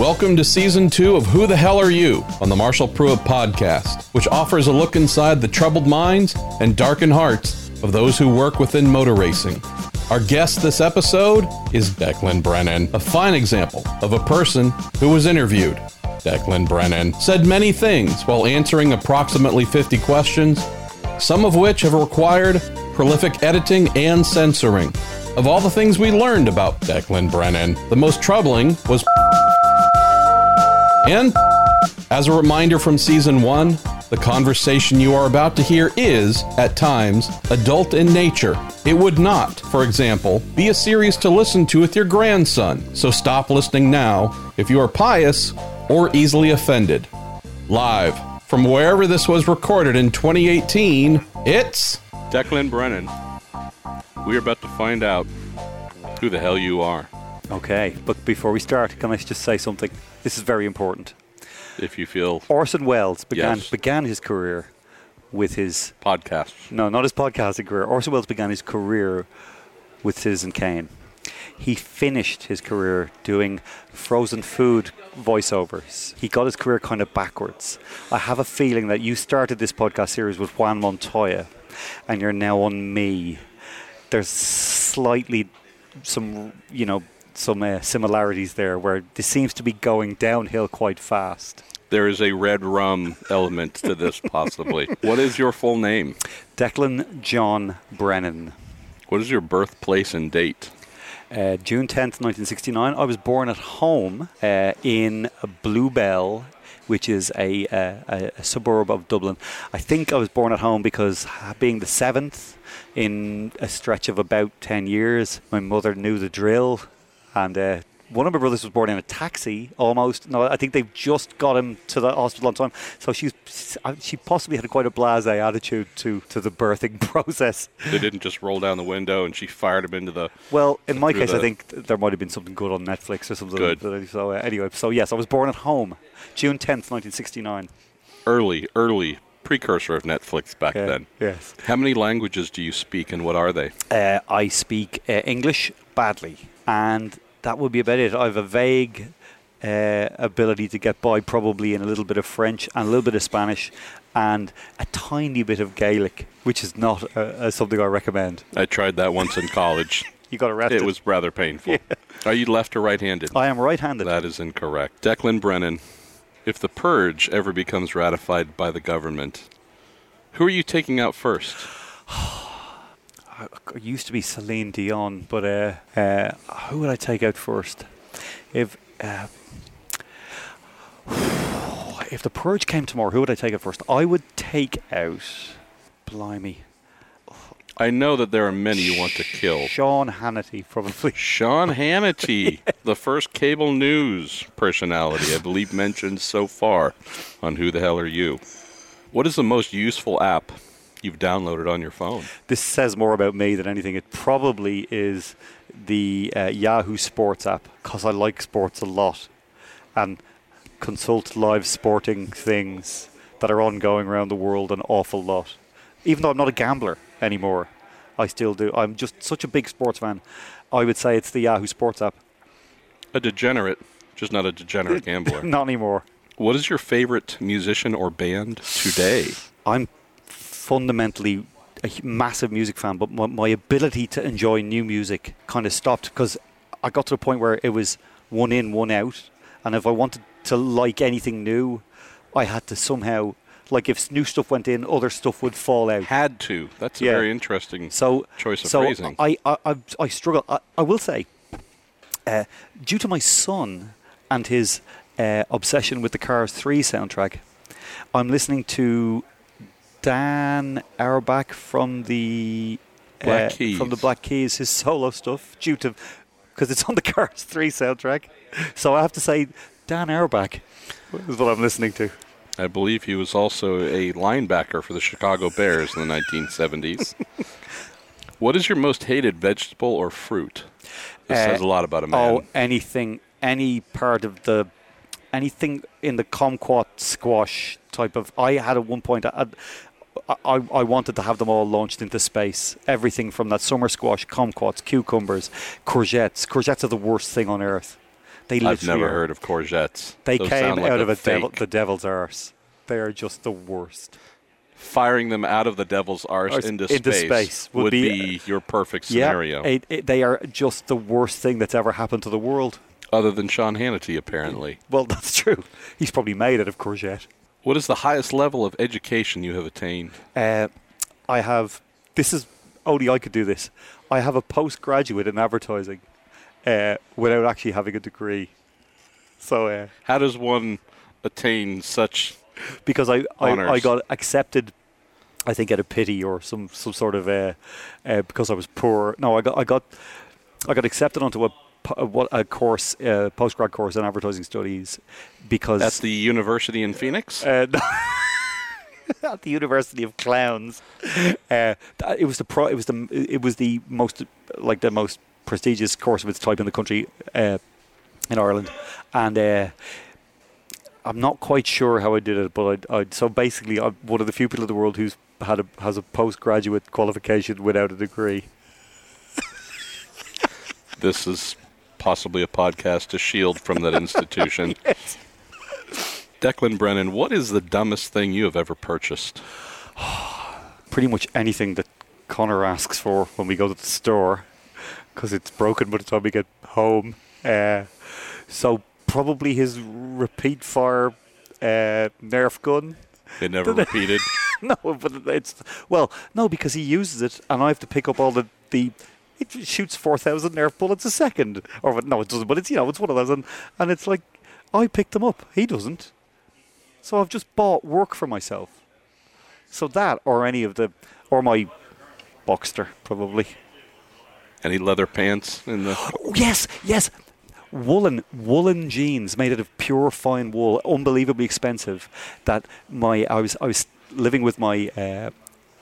Welcome to season two of Who the Hell Are You on the Marshall Pruett podcast, which offers a look inside the troubled minds and darkened hearts of those who work within motor racing. Our guest this episode is Declan Brennan, a fine example of a person who was interviewed. Declan Brennan said many things while answering approximately 50 questions, some of which have required prolific editing and censoring. Of all the things we learned about Declan Brennan, the most troubling was and as a reminder from season one, the conversation you are about to hear is, at times, adult in nature. It would not, for example, be a series to listen to with your grandson, so stop listening now if you are pious or easily offended. Live from wherever this was recorded in 2018, it's Declan Brennan. We're about to find out who the hell you are. Okay, but before we start, can I just say something? This is very important. If you feel Orson Welles began Yes. began his career with his podcast. no, not his podcasting career. Orson Welles began his career with Citizen Kane. He finished his career doing frozen food voiceovers. He got his career kind of backwards. I have a feeling that you started this podcast series with Juan Montoya, and you're now on me. There's slightly some, you know, some uh, similarities there where this seems to be going downhill quite fast. there is a red rum element to this, possibly. what is your full name? Declan John Brennan. What is your birthplace and date? Uh, June 10th, 1969. I was born at home uh, in Bluebell, which is a, uh, a, a suburb of Dublin. I think I was born at home because, being the seventh in a stretch of about 10 years, my mother knew the drill. And uh, one of my brothers was born in a taxi almost. No, I think they've just got him to the hospital on time. So she's, she possibly had quite a blase attitude to, to the birthing process. They didn't just roll down the window and she fired him into the. Well, in my case, I think there might have been something good on Netflix or something. Good. So uh, anyway, so yes, I was born at home, June tenth, nineteen sixty nine. early, early precursor of Netflix back Yeah, then. yes. How many languages do you speak and what are they? Uh, I speak uh, English badly, and that would be about it. I have a vague uh, ability to get by, probably in a little bit of French and a little bit of Spanish, and a tiny bit of Gaelic, which is not uh, uh, something I recommend. I tried that once in college. You got arrested. it was rather painful. Are you left or right handed? I am right-handed. That is incorrect. Declan Brennan, if the purge ever becomes ratified by the government, who are you taking out first? it used to be Celine Dion, but uh, uh, who would I take out first? If uh, if the purge came tomorrow, who would I take out first? I would take out, blimey, I know that there are many you want to kill. Sean Hannity, probably. Sean Hannity, the first cable news personality I believe mentioned so far on Who the Hell Are You? What is the most useful app you've downloaded on your phone? This says more about me than anything. It probably is the uh, Yahoo Sports app because I like sports a lot and consult live sporting things that are ongoing around the world an awful lot. Even though I'm not a gambler anymore, I still do. I'm just such a big sports fan. I would say it's the Yahoo Sports app. A degenerate, just not a degenerate gambler. Not anymore. What is your favorite musician or band today? I'm fundamentally a massive music fan, but my, my ability to enjoy new music kind of stopped because I got to the point where it was one in, one out, and if I wanted to like anything new, I had to somehow like if new stuff went in, other stuff would fall out. Had to. That's a Yeah. very interesting So choice of so phrasing. I, I, I, I struggle. I, I will say, uh, due to my son and his uh, obsession with the Cars 3 soundtrack, I'm listening to Dan Auerbach from the Black uh, Keys. from the Black Keys, his solo stuff, due to because it's on the Cars 3 soundtrack. So I have to say, Dan Auerbach is what I'm listening to. I believe he was also a linebacker for the Chicago Bears in the 1970s. what is your most hated vegetable or fruit? This Uh, says a lot about a man. Oh, anything, any part of the, anything in the kumquat squash type of. I had at one point. I, I, I wanted to have them all launched into space. Everything from that summer squash, kumquats, cucumbers, courgettes. Courgettes are the worst thing on earth. They I've never are. heard of courgettes. They Those came like out a of a devil, the devil's arse. They are just the worst. Firing them out of the devil's arse into, into space, space would would be- be, your perfect scenario. Yeah, it, it, they are just the worst thing that's ever happened to the world. Other than Sean Hannity, apparently. Well, that's true. He's probably made out of courgette. What is the highest level of education you have attained? Uh, I have. This is only I could do this. I have a postgraduate in advertising uh, without actually having a degree. So uh, How does one attain such? because I, I, I got accepted, I think at a pity or some some sort of uh, uh, because I was poor. No, I got I got I got accepted onto a, what a course uh, postgrad course in advertising studies because that's the university in Phoenix? Uh, no. at the University of Clowns. Uh, it was the pro- it was the it was the most like the most prestigious course of its type in the country uh, in Ireland, and uh, I'm not quite sure how I did it, but I, I so basically I'm one of the few people in the world who's had a has a postgraduate qualification without a degree. this is possibly a podcast to shield from that institution. Declan Brennan, what is the dumbest thing you have ever purchased? Pretty much anything that Connor asks for when we go to the store, because it's broken by the time we get home. Uh, so probably his repeat fire uh, Nerf gun. It never repeated. no, but it's well, no, because he uses it, and I have to pick up all the the. It shoots four thousand Nerf bullets a second, or no, it doesn't. But it's you know it's one of those, and, and it's like I picked them up. He doesn't. So I've just bought work for myself. So that, or any of the, or my Boxster probably. Any leather pants in the? Oh, yes, yes. Woolen woolen jeans made out of pure fine wool, unbelievably expensive. That my I was I was living with my uh,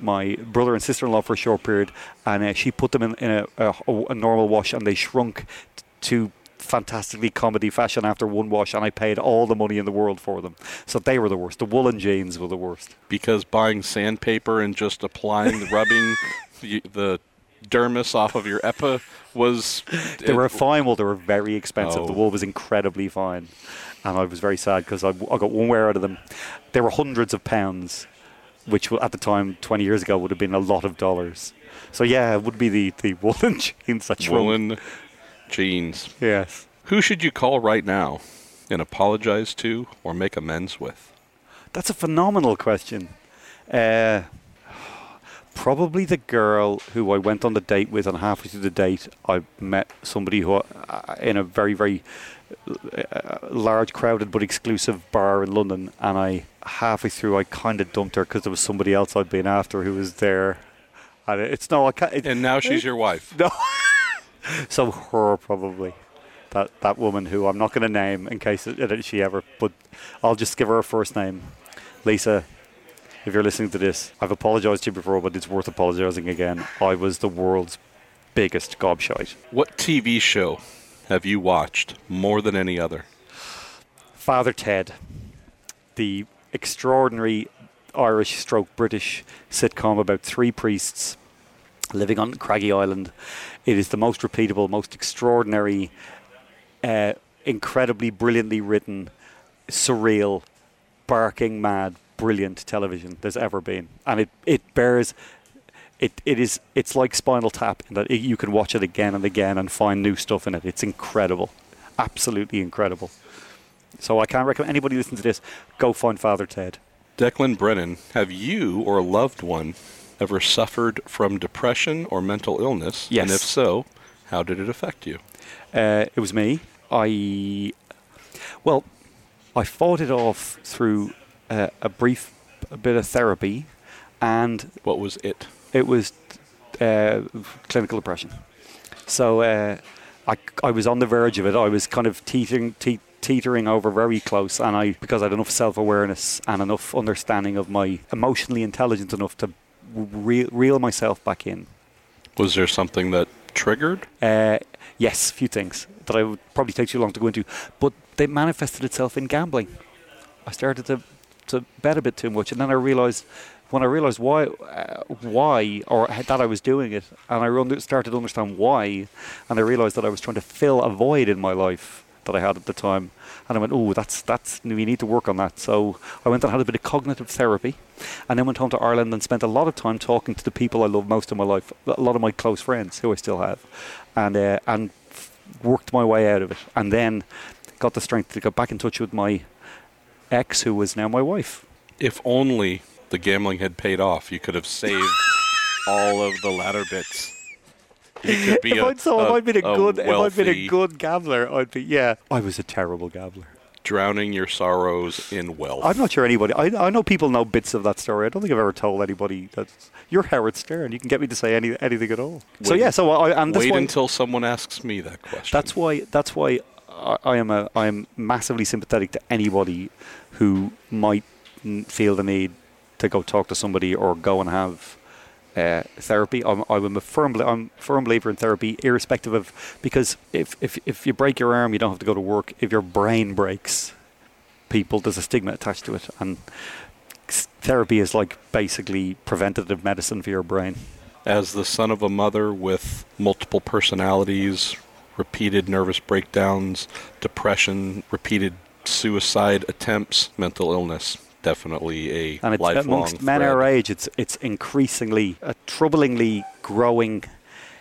my brother and sister in law for a short period, and uh, she put them in, in a, a, a normal wash, and they shrunk t- to fantastically comedy fashion after one wash, and I paid all the money in the world for them. So they were the worst. The woolen jeans were the worst. Because buying sandpaper and just applying the rubbing the, the dermis off of your epa was. They were fine wool. They were very expensive. The Oh. wool was incredibly fine, and I was very sad because I, I got one wear out of them. They were hundreds of pounds, which at the time, 20 years ago, would have been a lot of dollars. So yeah, it would be the the woolen jeans that shrunk. woolen jeans. Yes. Who should you call right now and apologize to or make amends with? That's a phenomenal question. Uh, probably the girl who I went on the date with, and halfway through the date, I met somebody who, uh, in a very, very uh, large, crowded but exclusive bar in London, and I halfway through I kind of dumped her because there was somebody else I'd been after who was there. And it's no, I can't. It, And now she's your wife. no. so her probably. That that woman who I'm not going to name in case it, it- she ever, but I'll just give her a first name, Lisa. If you're listening to this, I've apologised to you before, but it's worth apologising again. I was the world's biggest gobshite. What TV show have you watched more than any other? Father Ted, the extraordinary Irish stroke British sitcom about three priests living on Craggy Island. It is the most repeatable, most extraordinary, uh, incredibly brilliantly written, surreal, barking mad, brilliant television there's ever been. And it, it bears it, it is it's like Spinal Tap in that it, you can watch it again and again and find new stuff in it. It's incredible, absolutely incredible. So I can't recommend anybody listen to this. Go find Father Ted. Declan Brennan, have you or a loved one ever suffered from depression or mental illness? Yes. And if so, how did it affect you? Uh, it was me. I well, I fought it off through uh, a brief a bit of therapy, and What was it? it was uh, clinical depression. So uh, I, I was on the verge of it. I was kind of teetering, te- teetering over very close, and I because I had enough self awareness and enough understanding of my emotionally intelligent enough to re- reel myself back in. Was there something that triggered? Uh, yes, a few things that I would probably take too long to go into, but they manifested itself in gambling. I started to to bet a bit too much, and then I realized when I realized why uh, why or that I was doing it, and I started to understand why, and I realized that I was trying to fill a void in my life that I had at the time. And I went, oh, that's that's we need to work on that. So I went and had a bit of cognitive therapy, and then went home to Ireland and spent a lot of time talking to the people I love most in my life, a lot of my close friends who I still have, and uh, and worked my way out of it, and then got the strength to go back in touch with my ex, who was now my wife. If only the gambling had paid off, you could have saved all of the latter bits. You could be if a, I'd so if a- I'd been a, good, if I'd been a good gambler, I'd be yeah. I was a terrible gambler. drowning your sorrows in wealth. I'm not sure anybody. I, I know people know bits of that story. I don't think I've ever told anybody that you're Howard Stern. You can get me to say any anything at all. so yeah. So I and that's Wait why, until someone asks me that question. that's why that's why I, I am a I am massively sympathetic to anybody who might feel the need to go talk to somebody or go and have. Uh, therapy. I'm, I'm a firm, I'm firm believer in therapy, irrespective of because if, if if you break your arm, you don't have to go to work. If your brain breaks, people there's a stigma attached to it, and therapy is like basically preventative medicine for your brain. As the son of a mother with multiple personalities, repeated nervous breakdowns, depression, repeated suicide attempts, mental illness, definitely a And it's lifelong amongst men thread. our age, it's it's increasingly a troublingly growing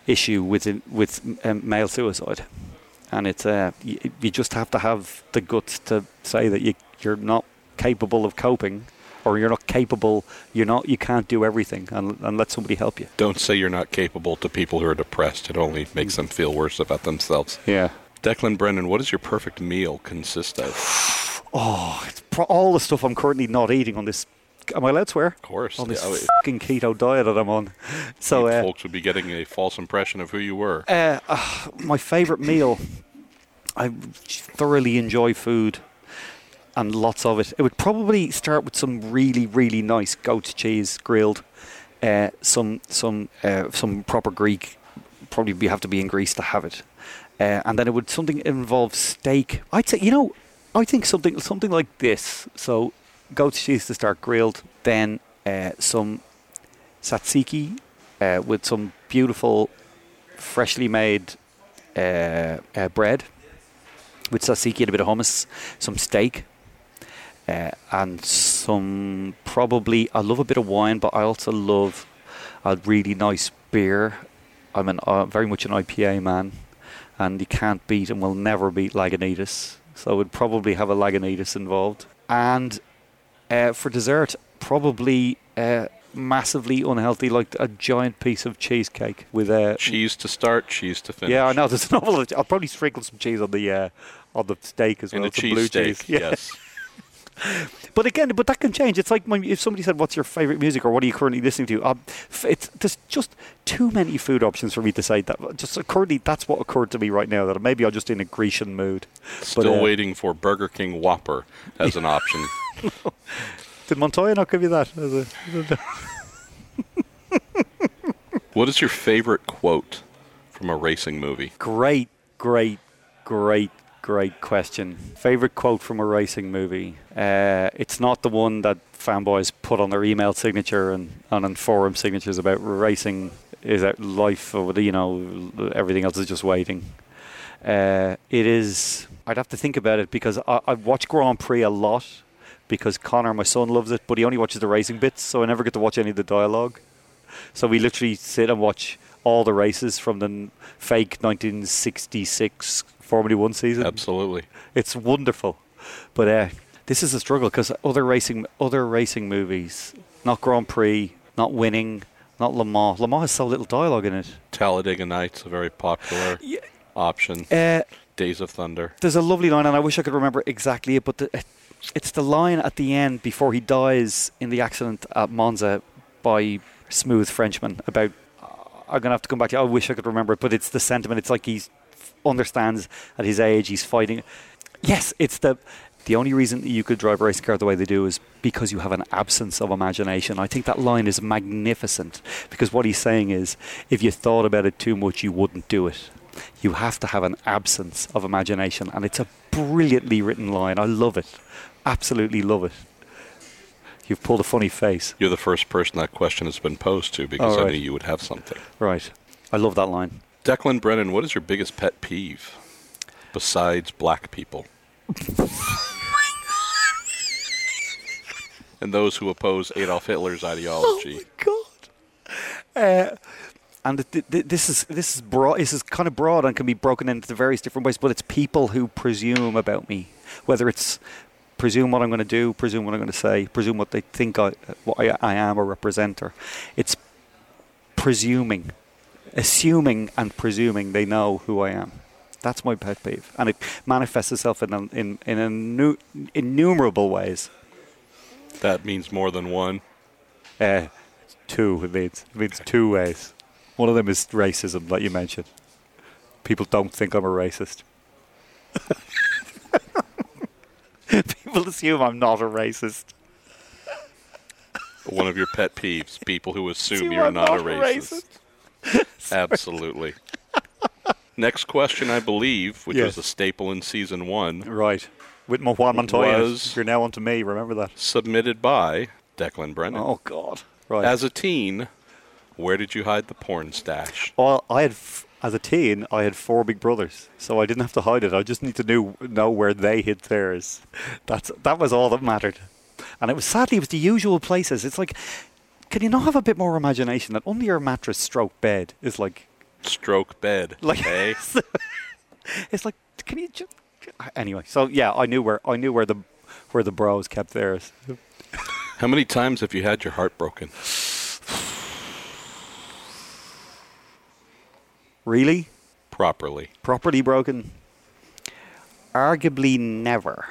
issue within with um, male suicide, and it's uh, you, you just have to have the guts to say that you you're not capable of coping, or you're not capable, you're not, you can't do everything, and, and let somebody help you. Don't say you're not capable to people who are depressed. It only makes them feel worse about themselves. Yeah. Declan Brennan, what does your perfect meal consist of? Oh, it's pro- all the stuff I'm currently not eating on this. Am I allowed to swear? Of course, On this yeah, fucking keto diet that I'm on. So, uh, folks would be getting a false impression of who you were. Uh, uh, my favourite meal. I thoroughly enjoy food, and lots of it. It would probably start with some really, really nice goat cheese grilled, uh, some some uh, some proper Greek. Probably have to be in Greece to have it, uh, and then it would something involve steak. I'd say you know, I think something something like this. So, goat cheese to start grilled, then uh, some tzatziki uh, with some beautiful freshly made uh, uh, bread with tzatziki and a bit of hummus, some steak, uh, and some probably. I love a bit of wine, but I also love a really nice beer. I'm an uh, very much an IPA man, and you can't beat and will never beat Lagunitas. So I would probably have a Lagunitas involved, and uh, for dessert, probably. Uh, massively unhealthy like a giant piece of cheesecake with a Cheese to start, cheese to finish. yeah, I know. There's an awful. I'll probably sprinkle some cheese on the uh, on the steak as In well. some blue cheese steak, cheese. Yeah. yes. But again, but that can change. It's like when, if somebody said, "What's your favorite music?" or "What are you currently listening to?" Um, it's there's just too many food options for me to say that. Just currently, that's what occurred to me right now. That maybe I'm just in a Grecian mood. Still uh, waiting for Burger King Whopper as an option. Did Montoya not give you that? What is your favorite quote from a racing movie? great, great, great, great question. Favorite quote from a racing movie? Uh, it's not the one that fanboys put on their email signature and, and on forum signatures about racing is that life or you know everything else is just waiting. Uh, it is. I'd have to think about it because I, I watch Grand Prix a lot because Connor, my son, loves it, but he only watches the racing bits, so I never get to watch any of the dialogue. So we literally sit and watch all the races from the fake 1966 Formula One season. Absolutely. It's wonderful, but uh, this is a struggle because other racing, other racing movies, not Grand Prix, not winning, not Le Mans. Le Mans has so little dialogue in it. Talladega Nights, a very popular Yeah. option. Uh, Days of Thunder. there's a lovely line, and I wish I could remember exactly it, but the, it's the line at the end before he dies in the accident at Monza by Smooth Frenchman about. I'm gonna have to come back to. You. I wish I could remember it, but it's the sentiment. It's like he understands at his age he's fighting. Yes, it's the the only reason you could drive a racing car the way they do is because you have an absence of imagination. I think that line is magnificent because what he's saying is if you thought about it too much, you wouldn't do it. You have to have an absence of imagination, and it's a brilliantly written line. I love it, absolutely love it. You've pulled a funny face, You're the first person that question has been posed to because Oh, I knew you would have something. right? I love that line. Declan Brennan, what is your biggest pet peeve? besides black people? and those who oppose Adolf Hitler's ideology. Oh my God. Uh, and th- th- this is this is broad. This is kind of broad and can be broken into various different ways. But it's people who presume about me, whether it's presume what I'm going to do, presume what I'm going to say, presume what they think I what I, I am or represent. Or it's presuming, assuming and presuming they know who I am. That's my pet peeve, and it manifests itself in in in innu- innumerable ways. That means more than one. Uh, two it means it means two ways. One of them is racism, like you mentioned. People don't think I'm a racist. People assume I'm not a racist. One of your pet peeves, people who assume you're not, not a a racist. Absolutely. Next question, I believe, which Yes. was a staple in season one, Right. With my Juan Montoya. Was- You're now onto me, remember that. submitted by Declan Brennan. Oh, God. Right. As a teen, where did you hide the porn stash? well, I had, f- as a teen, I had four big brothers, so I didn't have to hide it. I just need to know, know where they hid theirs. That's That was all that mattered. And it was sadly, it was the usual places. It's like, can you not have a bit more imagination that under your mattress stroke bed is like, Stroke bed. like, eh? it's like, can you just, anyway. So yeah, I knew where, I knew where the, where the bros kept theirs. How many times have you had your heart broken? Really? Properly. properly broken? Arguably never.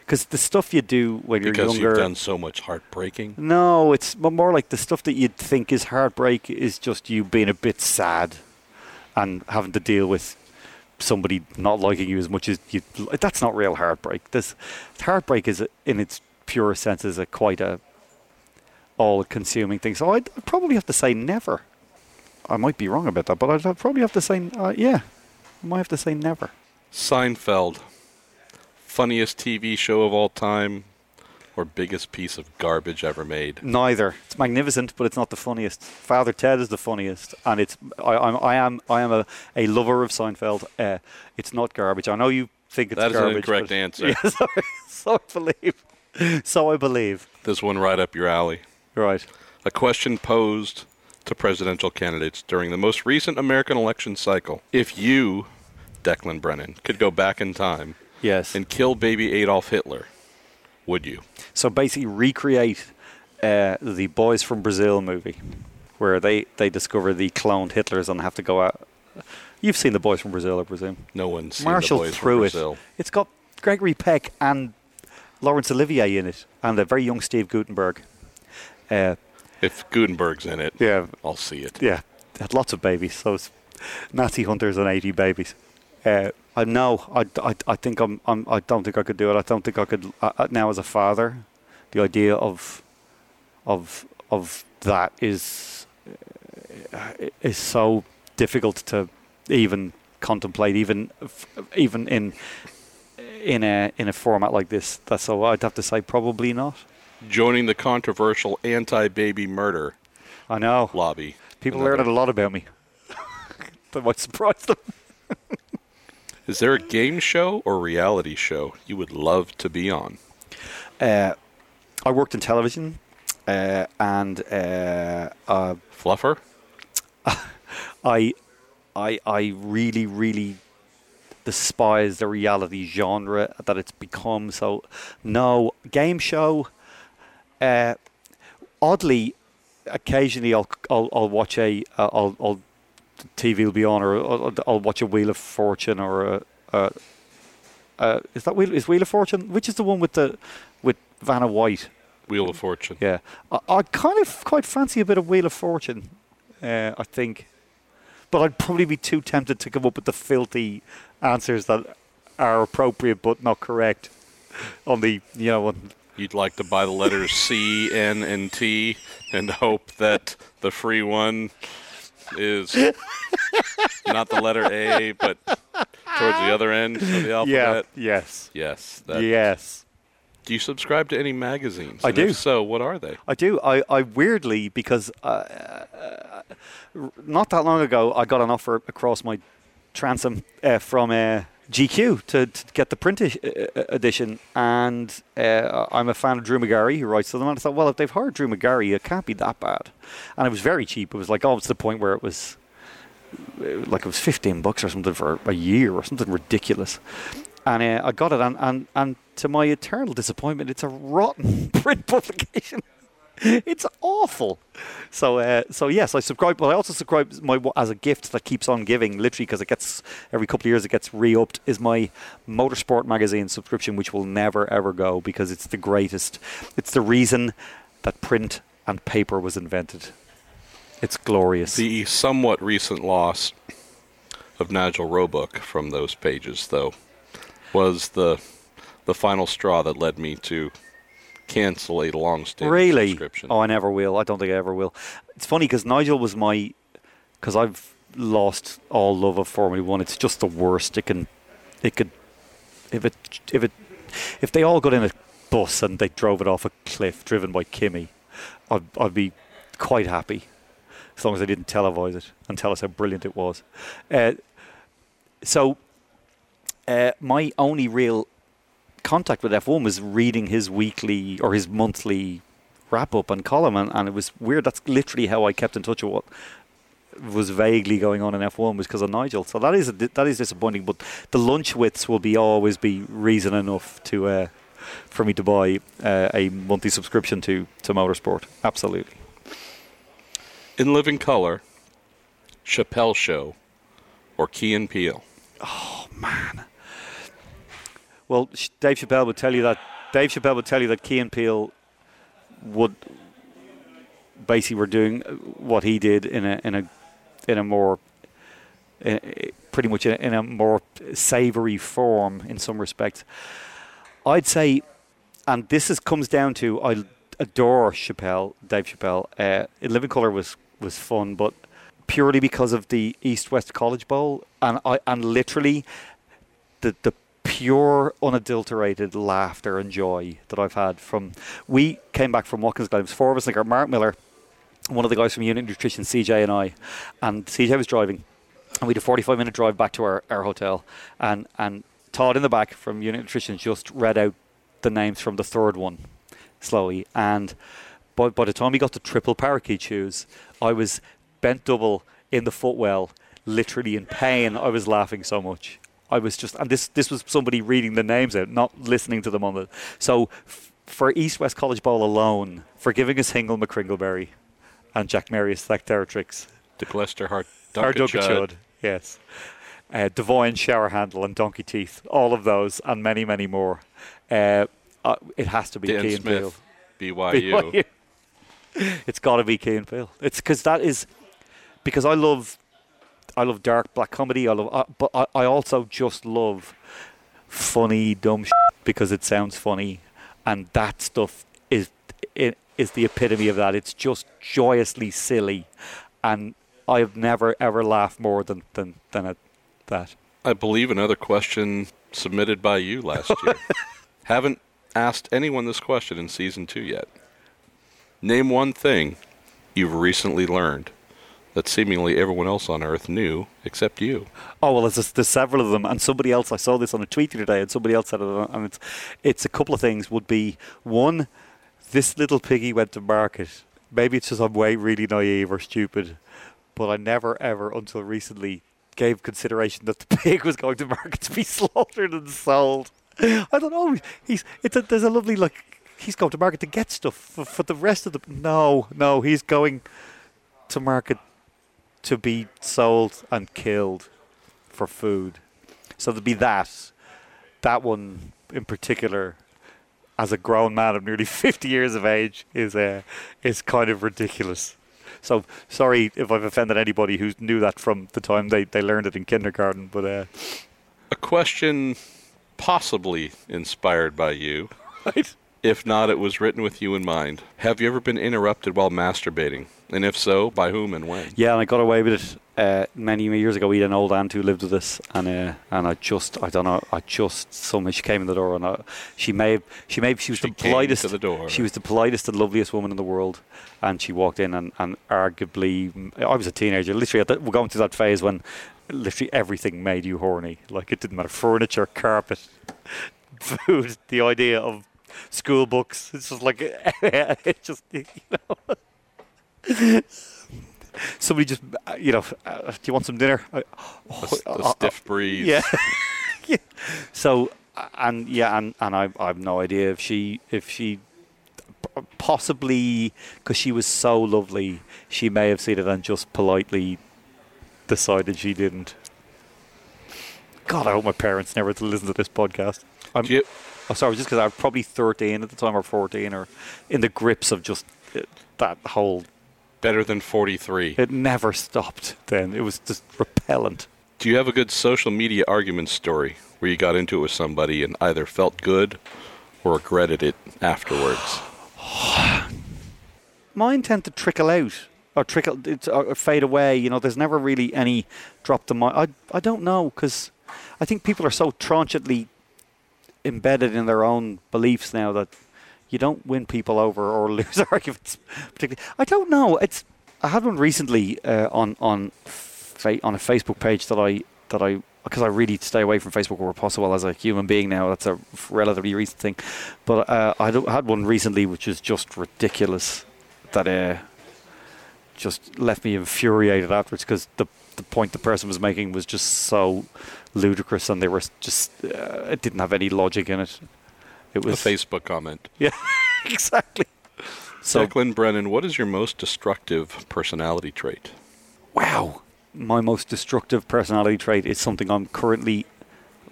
Because the stuff you do when you're Because younger. you've done so much heartbreaking. no, it's more like the stuff that you'd think is heartbreak is just you being a bit sad and having to deal with somebody not liking you as much as you. That's not real heartbreak. This heartbreak is, in its pure sense, is a quite a all-consuming thing. So I'd probably have to say never. I might be wrong about that, but I'd probably have to say uh, yeah. I might have to say never. Seinfeld. Funniest TV show of all time or biggest piece of garbage ever made? Neither. It's magnificent, but it's not the funniest. Father Ted is the funniest, and it's I, I'm I am I am a, a lover of Seinfeld. Uh, it's not garbage. I know you think it's That is an garbage. incorrect answer. Yeah, so, so I believe. So I believe. This one right up your alley. Right. A question posed to presidential candidates during the most recent American election cycle. If you, Declan Brennan, could go back in time Yes. and kill baby Adolf Hitler, would you? So basically, recreate uh, the Boys from Brazil movie, where they they discover the cloned Hitlers and have to go out. You've seen the Boys from Brazil, I presume. No one's seen Marshall the boys threw from it. Brazil. It's got Gregory Peck and Laurence Olivier in it, and a very young Steve Guttenberg. Uh, If Guttenberg's in it, yeah, I'll see it. yeah, they had lots of babies. So it's Nazi hunters and eighty babies. Uh, I know. I, I, I think I'm, I'm. I don't think I could do it. I don't think I could. Uh, uh, now, as a father, the idea of, of, of that is, uh, is so difficult to even contemplate, even, even in, in a in a format like this. That's so. I'd have to say probably not. Joining the controversial anti-baby murder I know. lobby. People learning a lot about me. that might surprise them. Is there a game show or reality show you would love to be on? Uh, I worked in television, uh, and uh, uh, Fluffer? I, I, I really, really despise the reality genre that it's become. So, no game show. Uh, oddly, occasionally I'll I'll, I'll watch a uh, I'll, I'll TV will be on, or I'll, I'll watch a Wheel of Fortune, or a, a, a is that Wheel is Wheel of Fortune? Which is the one with the with Vanna White? Wheel of Fortune. Yeah, I, I kind of quite fancy a bit of Wheel of Fortune. Uh, I think, but I'd probably be too tempted to come up with the filthy answers that are appropriate but not correct on the you know on, You'd like to buy the letters C, N, and T and hope that the free one is not the letter A, but towards the other end of the alphabet. yes, Yes. That, yes. Do you subscribe to any magazines? I And do. If so, what are they? I do. I, I weirdly because uh, uh, not that long ago I got an offer across my transom uh, from uh, GQ to, to get the print edition, and uh, I'm a fan of Drew Magary, who writes to them. And I thought, well, if they've hired Drew Magary, it can't be that bad. And it was very cheap. It was like almost to the point where it was uh, like it was 15 bucks or something for a year or something ridiculous. And uh, I got it, and, and, and to my eternal disappointment, it's a rotten print publication. it's awful. So, uh, so yes, I subscribe, but I also subscribe my as a gift that keeps on giving, literally because it gets every couple of years it gets re-upped. Is my motorsport magazine subscription, which will never ever go because it's the greatest. It's the reason that print and paper was invented. It's glorious. The somewhat recent loss of Nigel Roebuck from those pages, though, was the the final straw that led me to cancel a long-standing really? subscription. Oh, I never will. I don't think I ever will. It's funny because Nigel was my because I've lost all love of Formula One. It's just the worst. It can, it could, if it, if it, if they all got in a bus and they drove it off a cliff, driven by Kimi, I'd, I'd be quite happy, as long as they didn't televise it and tell us how brilliant it was. Uh, so, uh, my only real contact with F1 was reading his weekly or his monthly wrap up and column, and, and it was weird. That's literally how I kept in touch with what was vaguely going on in F1 was because of Nigel. So that is a, that is disappointing. But the lunch wits will be always be reason enough to uh, for me to buy uh, a monthly subscription to to Motorsport. Absolutely. In living color, Chappelle Show, or Key and Peele. Oh man. Well, Dave Chappelle would tell you that Dave Chappelle would tell you that Key and Peele would basically were doing what he did in a in a in a more in a, pretty much in a, in a more savoury form in some respects. I'd say, and this is comes down to I adore Chappelle, Dave Chappelle. Uh, in Living Color was was fun, but purely because of the East West College Bowl, and I and literally the the pure, unadulterated laughter and joy that I've had from. We came back from Watkins Glen. It was four of us, like Mark Miller, one of the guys from Unit Nutrition, CJ, and I. And CJ was driving, and we had a 45 minute drive back to our, our hotel. And, and Todd in the back from Unit Nutrition just read out the names from the third one slowly. And by, by the time we got to triple parakeet shoes, I was bent double in the footwell, literally in pain. I was laughing so much. I was just, and this this was somebody reading the names out, not listening to them on the. So f- for East West College Bowl alone, for giving us Hingle McCringleberry and Jackmerius Tacktheritrix, The Gloucester Hart Duncan yes, uh, Divine Shower Handle and Donkey Teeth, all of those and many many more. Uh, uh, it has to be Dan Key and Peele. Smith, BYU. it's got to be Key and Peele. It's because that is because I love I love dark black comedy. I love, uh, but I, I also just love funny dumb shit because it sounds funny, and that stuff is it is the epitome of that. It's just joyously silly, and I've never ever laughed more than than than at that. I believe another question submitted by you last year. Haven't asked anyone this question in season two yet. Name one thing you've recently learned that seemingly everyone else on Earth knew except you. Oh well, there's, there's several of them, and somebody else I saw this on a tweet the other day, and somebody else said it, and it's it's a couple of things. Would be one, this little piggy went to market. Maybe it's just I'm way really naive or stupid, but I never ever until recently gave consideration that the pig was going to market to be slaughtered and sold. I thought, oh, he's it's a, there's a lovely like he's going to market to get stuff for, for the rest of the no no he's going to market to be sold and killed for food. So there'd be that. That one in particular, as a grown man of nearly 50 years of age, is uh, is kind of ridiculous. So sorry if I've offended anybody who knew that from the time they, they learned it in kindergarten. But uh, A question possibly inspired by you. right? If not, it was written with you in mind. Have you ever been interrupted while masturbating? And if so, by whom and when? Yeah, and I got away with it uh, many years ago. We had an old aunt who lived with us, and uh, and I just I don't know I just somehow she came in the door and I, she may have she may have, she was She the politest to the door. she was the politest and loveliest woman in the world, and she walked in and, and arguably I was a teenager. Literally, at the, we're going through that phase when literally everything made you horny. Like it didn't matter furniture, carpet, food. The idea of school books. It's just like it just you know. Somebody just, uh, you know, uh, do you want some dinner? Uh, A, s- a stiff breeze. yeah. yeah. So, uh, and yeah, and, and I, I have no idea if she, if she, possibly because she was so lovely, she may have seen it and just politely decided she didn't. God, I hope my parents never listen to this podcast. I'm, Do you, oh, sorry, just because I was probably 13 at the time or 14 or in the grips of just uh, that whole. better than 43. It never stopped then. It was just repellent. Do you have a good social media argument story where you got into it with somebody and either felt good or regretted it afterwards? mine tend to trickle out or trickle it's, or fade away. You know, there's never really any drop the mind. I I don't know because I think people are so tranchantly embedded in their own beliefs now that you don't win people over or lose arguments. Particularly, I don't know. It's I had one recently uh, on on fa- on a Facebook page that I that I because I really stay away from Facebook where possible as a human being now. That's a relatively recent thing, but uh, I had one recently which is just ridiculous. That uh, just left me infuriated afterwards because the the point the person was making was just so ludicrous and they were just uh, it didn't have any logic in it. It was A Facebook comment. yeah, exactly. So Declan Brennan, what is your most destructive personality trait? wow, my most destructive personality trait is something I'm currently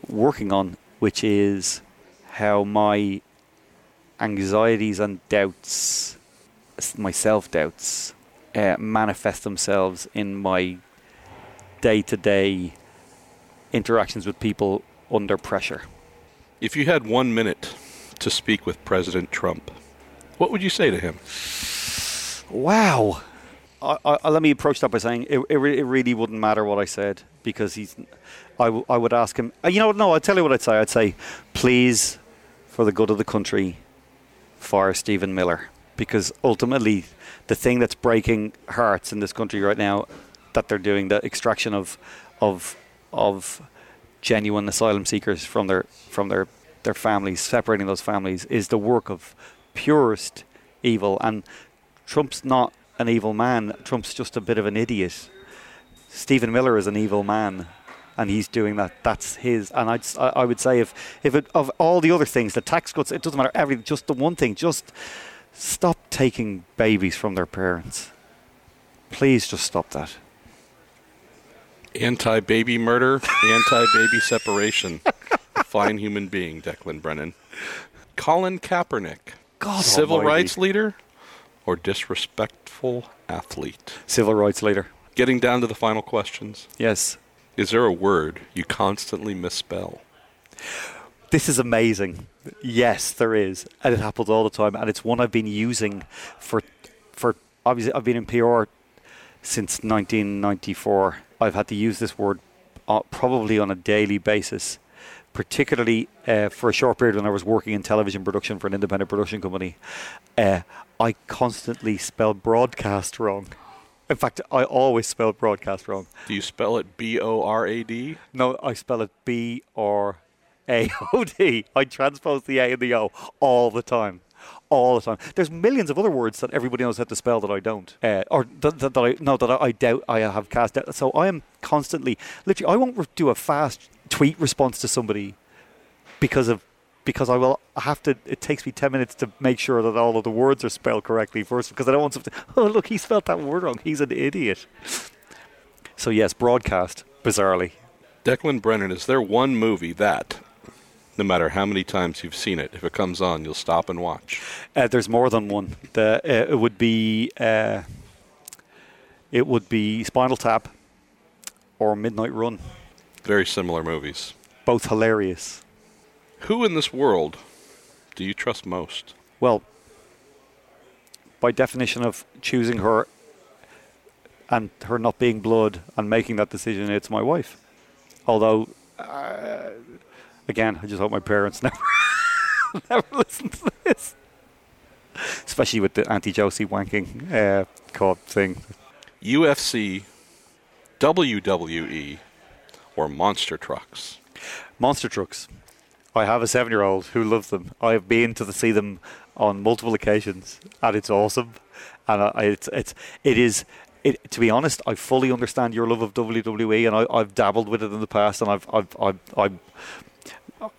working on, which is how my anxieties and doubts, my self doubts, uh, manifest themselves in my day to day interactions with people under pressure. If you had one minute to speak with President Trump, what would you say to him? Wow. I, I, let me approach that by saying it, it, it really wouldn't matter what I said because he's. I, w- I would ask him. uh, You know, no. I'd tell you what I'd say. I'd say, please, for the good of the country, fire Stephen Miller because ultimately, the thing that's breaking hearts in this country right now, that they're doing the extraction of, of, of genuine asylum seekers from their from their their families, separating those families, is the work of purest evil. And Trump's not an evil man. Trump's just a bit of an idiot. Stephen Miller is an evil man, and he's doing that. That's his. And I'd, I would say if if it, of all the other things, the tax cuts, it doesn't matter. Everything, just the one thing, just stop taking babies from their parents. Please, just stop that. Anti baby murder, anti baby separation. Fine human being, Declan Brennan. Colin Kaepernick, God civil almighty. rights leader or disrespectful athlete? Civil rights leader. Getting down to the final questions. Yes. Is there a word you constantly misspell? This is amazing. Yes, there is, and it happens all the time. And it's one I've been using for, for obviously I've been in PR since 1994. I've had to use this word uh, probably on a daily basis, particularly uh, for a short period when I was working in television production for an independent production company. Uh, I constantly spell broadcast wrong. In fact, I always spell broadcast wrong. Do you spell it B O R A D? No, I spell it B R A O D. I transpose the A and the O all the time. All the time. There's millions of other words that everybody knows how to spell that I don't, uh, or that, that, that I no that I, I doubt I have cast out. So I am constantly, literally, I won't re- do a fast tweet response to somebody because of because I will have to. It takes me ten minutes to make sure that all of the words are spelled correctly first, because I don't want something. Oh look, he spelled that word wrong. He's an idiot. So yes, broadcast bizarrely. Declan Brennan, is there one movie that, no matter how many times you've seen it, if it comes on, you'll stop and watch? Uh, there's more than one. The, uh, it would be uh, it would be Spinal Tap or Midnight Run. Very similar movies. Both hilarious. Who in this world do you trust most? Well, by definition of choosing her and her not being blood and making that decision, it's my wife. Although, uh, again, I just hope my parents never never listen to this, especially with the anti Josie wanking uh, caught thing. UFC, WWE, or monster trucks? Monster trucks. I have a seven-year-old who loves them. I have been to the, see them on multiple occasions, and it's awesome. And I, it's it's it is. It, to be honest, I fully understand your love of WWE, and I, I've dabbled with it in the past, and I've I've I've, I've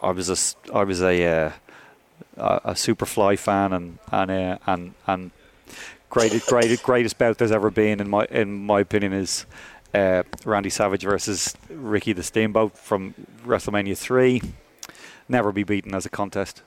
I was a I was a uh, a, a Superfly fan, and and uh, and and greatest greatest greatest bout there's ever been in my in my opinion is uh, Randy Savage versus Ricky the Steamboat from WrestleMania three. Never be beaten as a contest.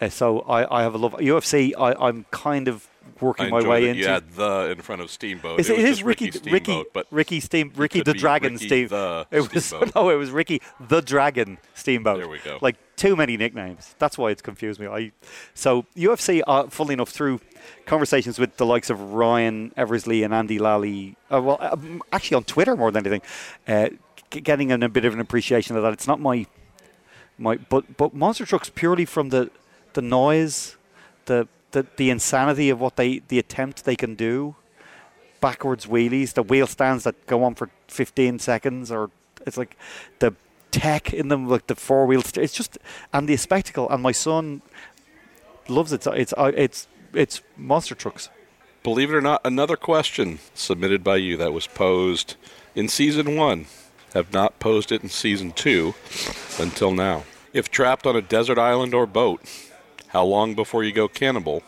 Uh, so I, I have a love UFC. I, I'm kind of working my way into. Had the in front of Steamboat. Is it it, it Ricky, Ricky Ricky, Steamboat, but Ricky Steam, Ricky the Dragon Ricky Steam. the it was Steamboat. no, it was Ricky the Dragon Steamboat. There we go. Like too many nicknames. That's why it's confused me. I so UFC, uh, funnily enough, through conversations with the likes of Ryan Eversley and Andy Lally. Uh, well, uh, actually on Twitter more than anything, uh, getting an, a bit of an appreciation of that. It's not my my but but monster trucks purely from the the noise, the the the insanity of what they the attempt they can do, backwards wheelies, the wheel stands that go on for 15 seconds, or it's like the tech in them, like the four wheel. St- it's just and the spectacle. And my son loves it. It's it's it's monster trucks. believe it or not, another question submitted by you that was posed in season one. Have not posed it in season two until now. If trapped on a desert island or boat, how long before you go cannibal?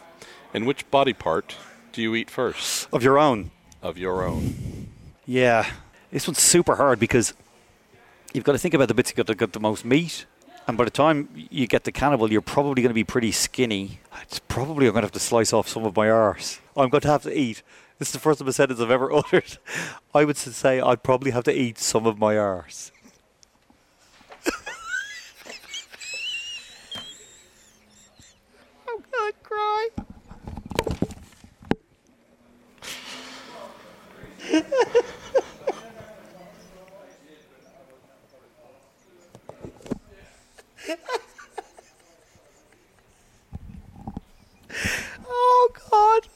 And which body part do you eat first Of your own. of your own? Yeah, this one's super hard because you've got to think about the bits you've got to get the most meat, and by the time you get the cannibal, you're probably going to be pretty skinny. It's probably I'm going to have to slice off some of my arse. I'm going to have to eat. This is the first of a sentence I've ever uttered. I would say I'd probably have to eat some of my arse. I'm going to cry. Oh God!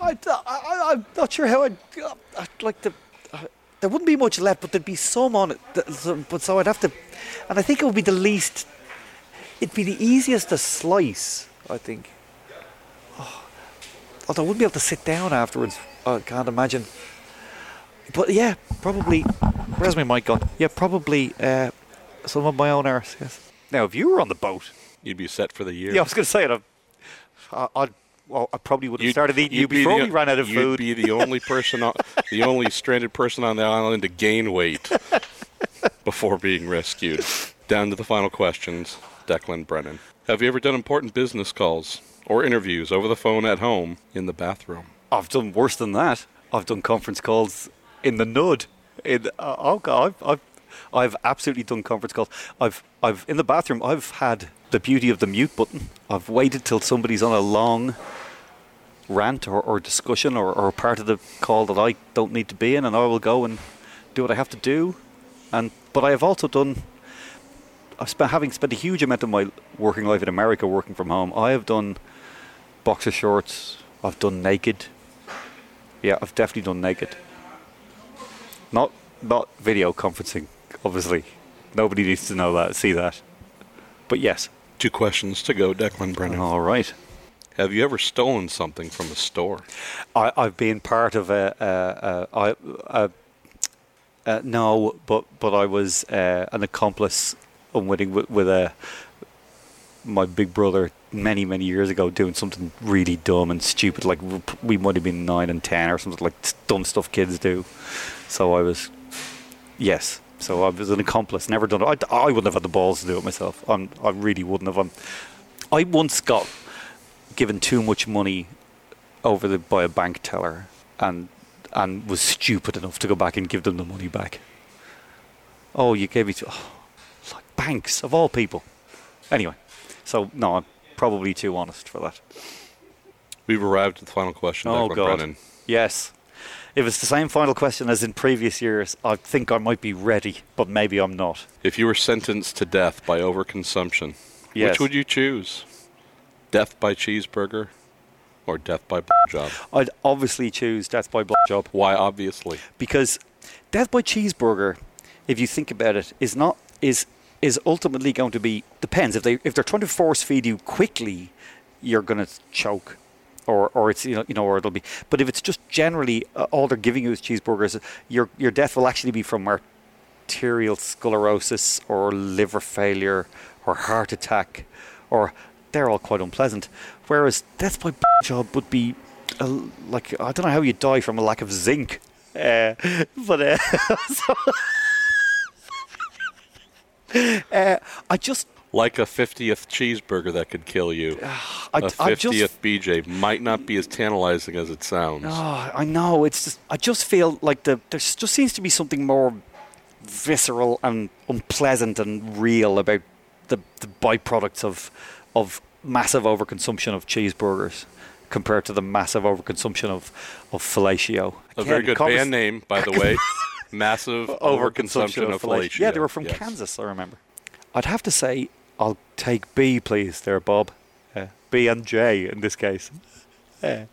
I, I, I'm not sure how I'd, I'd like to. Uh, there wouldn't be much left, but there'd be some on it. that- But so I'd have to, and I think it would be the least. It'd be the easiest to slice. I think. Oh, although I wouldn't be able to sit down afterwards. I can't imagine. But yeah, probably. Where's my mic gone? Yeah, probably uh, some of my own arse. Yes. Now, if you were on the boat, You'd be set for the year. yeah, I was going to say it. I, I'd, well, I probably would have You'd- started eating you you'd be before the- we ran out of you'd food. be the only person, on, the only stranded person on the island to gain weight before being rescued. Down to the final questions. Declan Brennan. Have you ever done important business calls or interviews over the phone at home in the bathroom? I've done worse than that. I've done conference calls in the nud. In uh, oh god, I've, I've I've absolutely done conference calls. I've I've in the bathroom. I've had the beauty of the mute button. I've waited till somebody's on a long rant or, or discussion or, or part of the call that I don't need to be in, and I will go and do what I have to do. And but I have also done. I've spent having spent a huge amount of my working life in America working from home. I have done boxer shorts. I've done naked. Yeah, I've definitely done naked. Not not video conferencing, obviously. Nobody needs to know that, see that. But yes. Two questions to go, Declan Brennan. All right. Have you ever stolen something from a store? I, I've been part of a, a, a, a, a, a no, but but I was uh, an accomplice unwitting with, with a my big brother many many years ago doing something really dumb and stupid. Like we might have been nine and ten or something like dumb stuff kids do. So I was, yes. So I was an accomplice. Never done it. I, I wouldn't have had the balls to do it myself. I'm, I really wouldn't have. I'm, I once got given too much money over the by a bank teller and and was stupid enough to go back and give them the money back. Oh, you gave me to oh, like banks of all people. Anyway, so no, I'm probably too honest for that. We've arrived at the final question, Oh, God. Brennan. Yes. If it's the same final question as in previous years, I think I might be ready, but maybe I'm not. If you were sentenced to death by overconsumption, Yes. which would you choose? Death by cheeseburger or death by job? I'd obviously choose death by job Why, obviously? because death by cheeseburger, if you think about it, is not is is ultimately going to be depends if they if they're trying to force feed you quickly, you're going to choke. Or, or it's you know, you know or it'll be. But if it's just generally uh, all they're giving you is cheeseburgers your your death will actually be from arterial sclerosis or liver failure or heart attack or they're all quite unpleasant. Whereas death by job would be a, like I don't know how you die from a lack of zinc uh, but uh, uh, I just Like a 50th cheeseburger that could kill you. I, a I 50th just BJ might not be as tantalizing as it sounds. Oh, I know. It's just I just feel like the there just seems to be something more visceral and unpleasant and real about the, the byproducts of of massive overconsumption of cheeseburgers compared to the massive overconsumption of of fellatio. A very good convers- band name, by the way. Massive overconsumption of fellatio. Yeah, they were from Yes. Kansas, I remember. I'd have to say I'll take B, please, there, Bob. Uh, B and J in this case. Uh,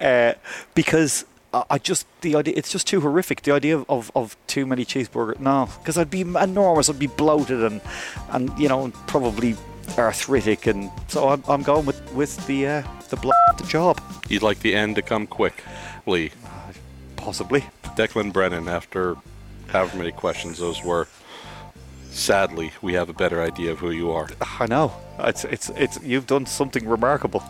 uh, because I, I just the idea it's just too horrific. The idea of, of, of too many cheeseburgers. No, because I'd be enormous. I'd be bloated and and you know probably arthritic and so I'm, I'm going with with the uh, the bl- the job You'd like the end to come quickly. possibly. Declan Brennan, after however many questions those were, sadly, we have a better idea of who you are. I know it's it's it's you've done something remarkable.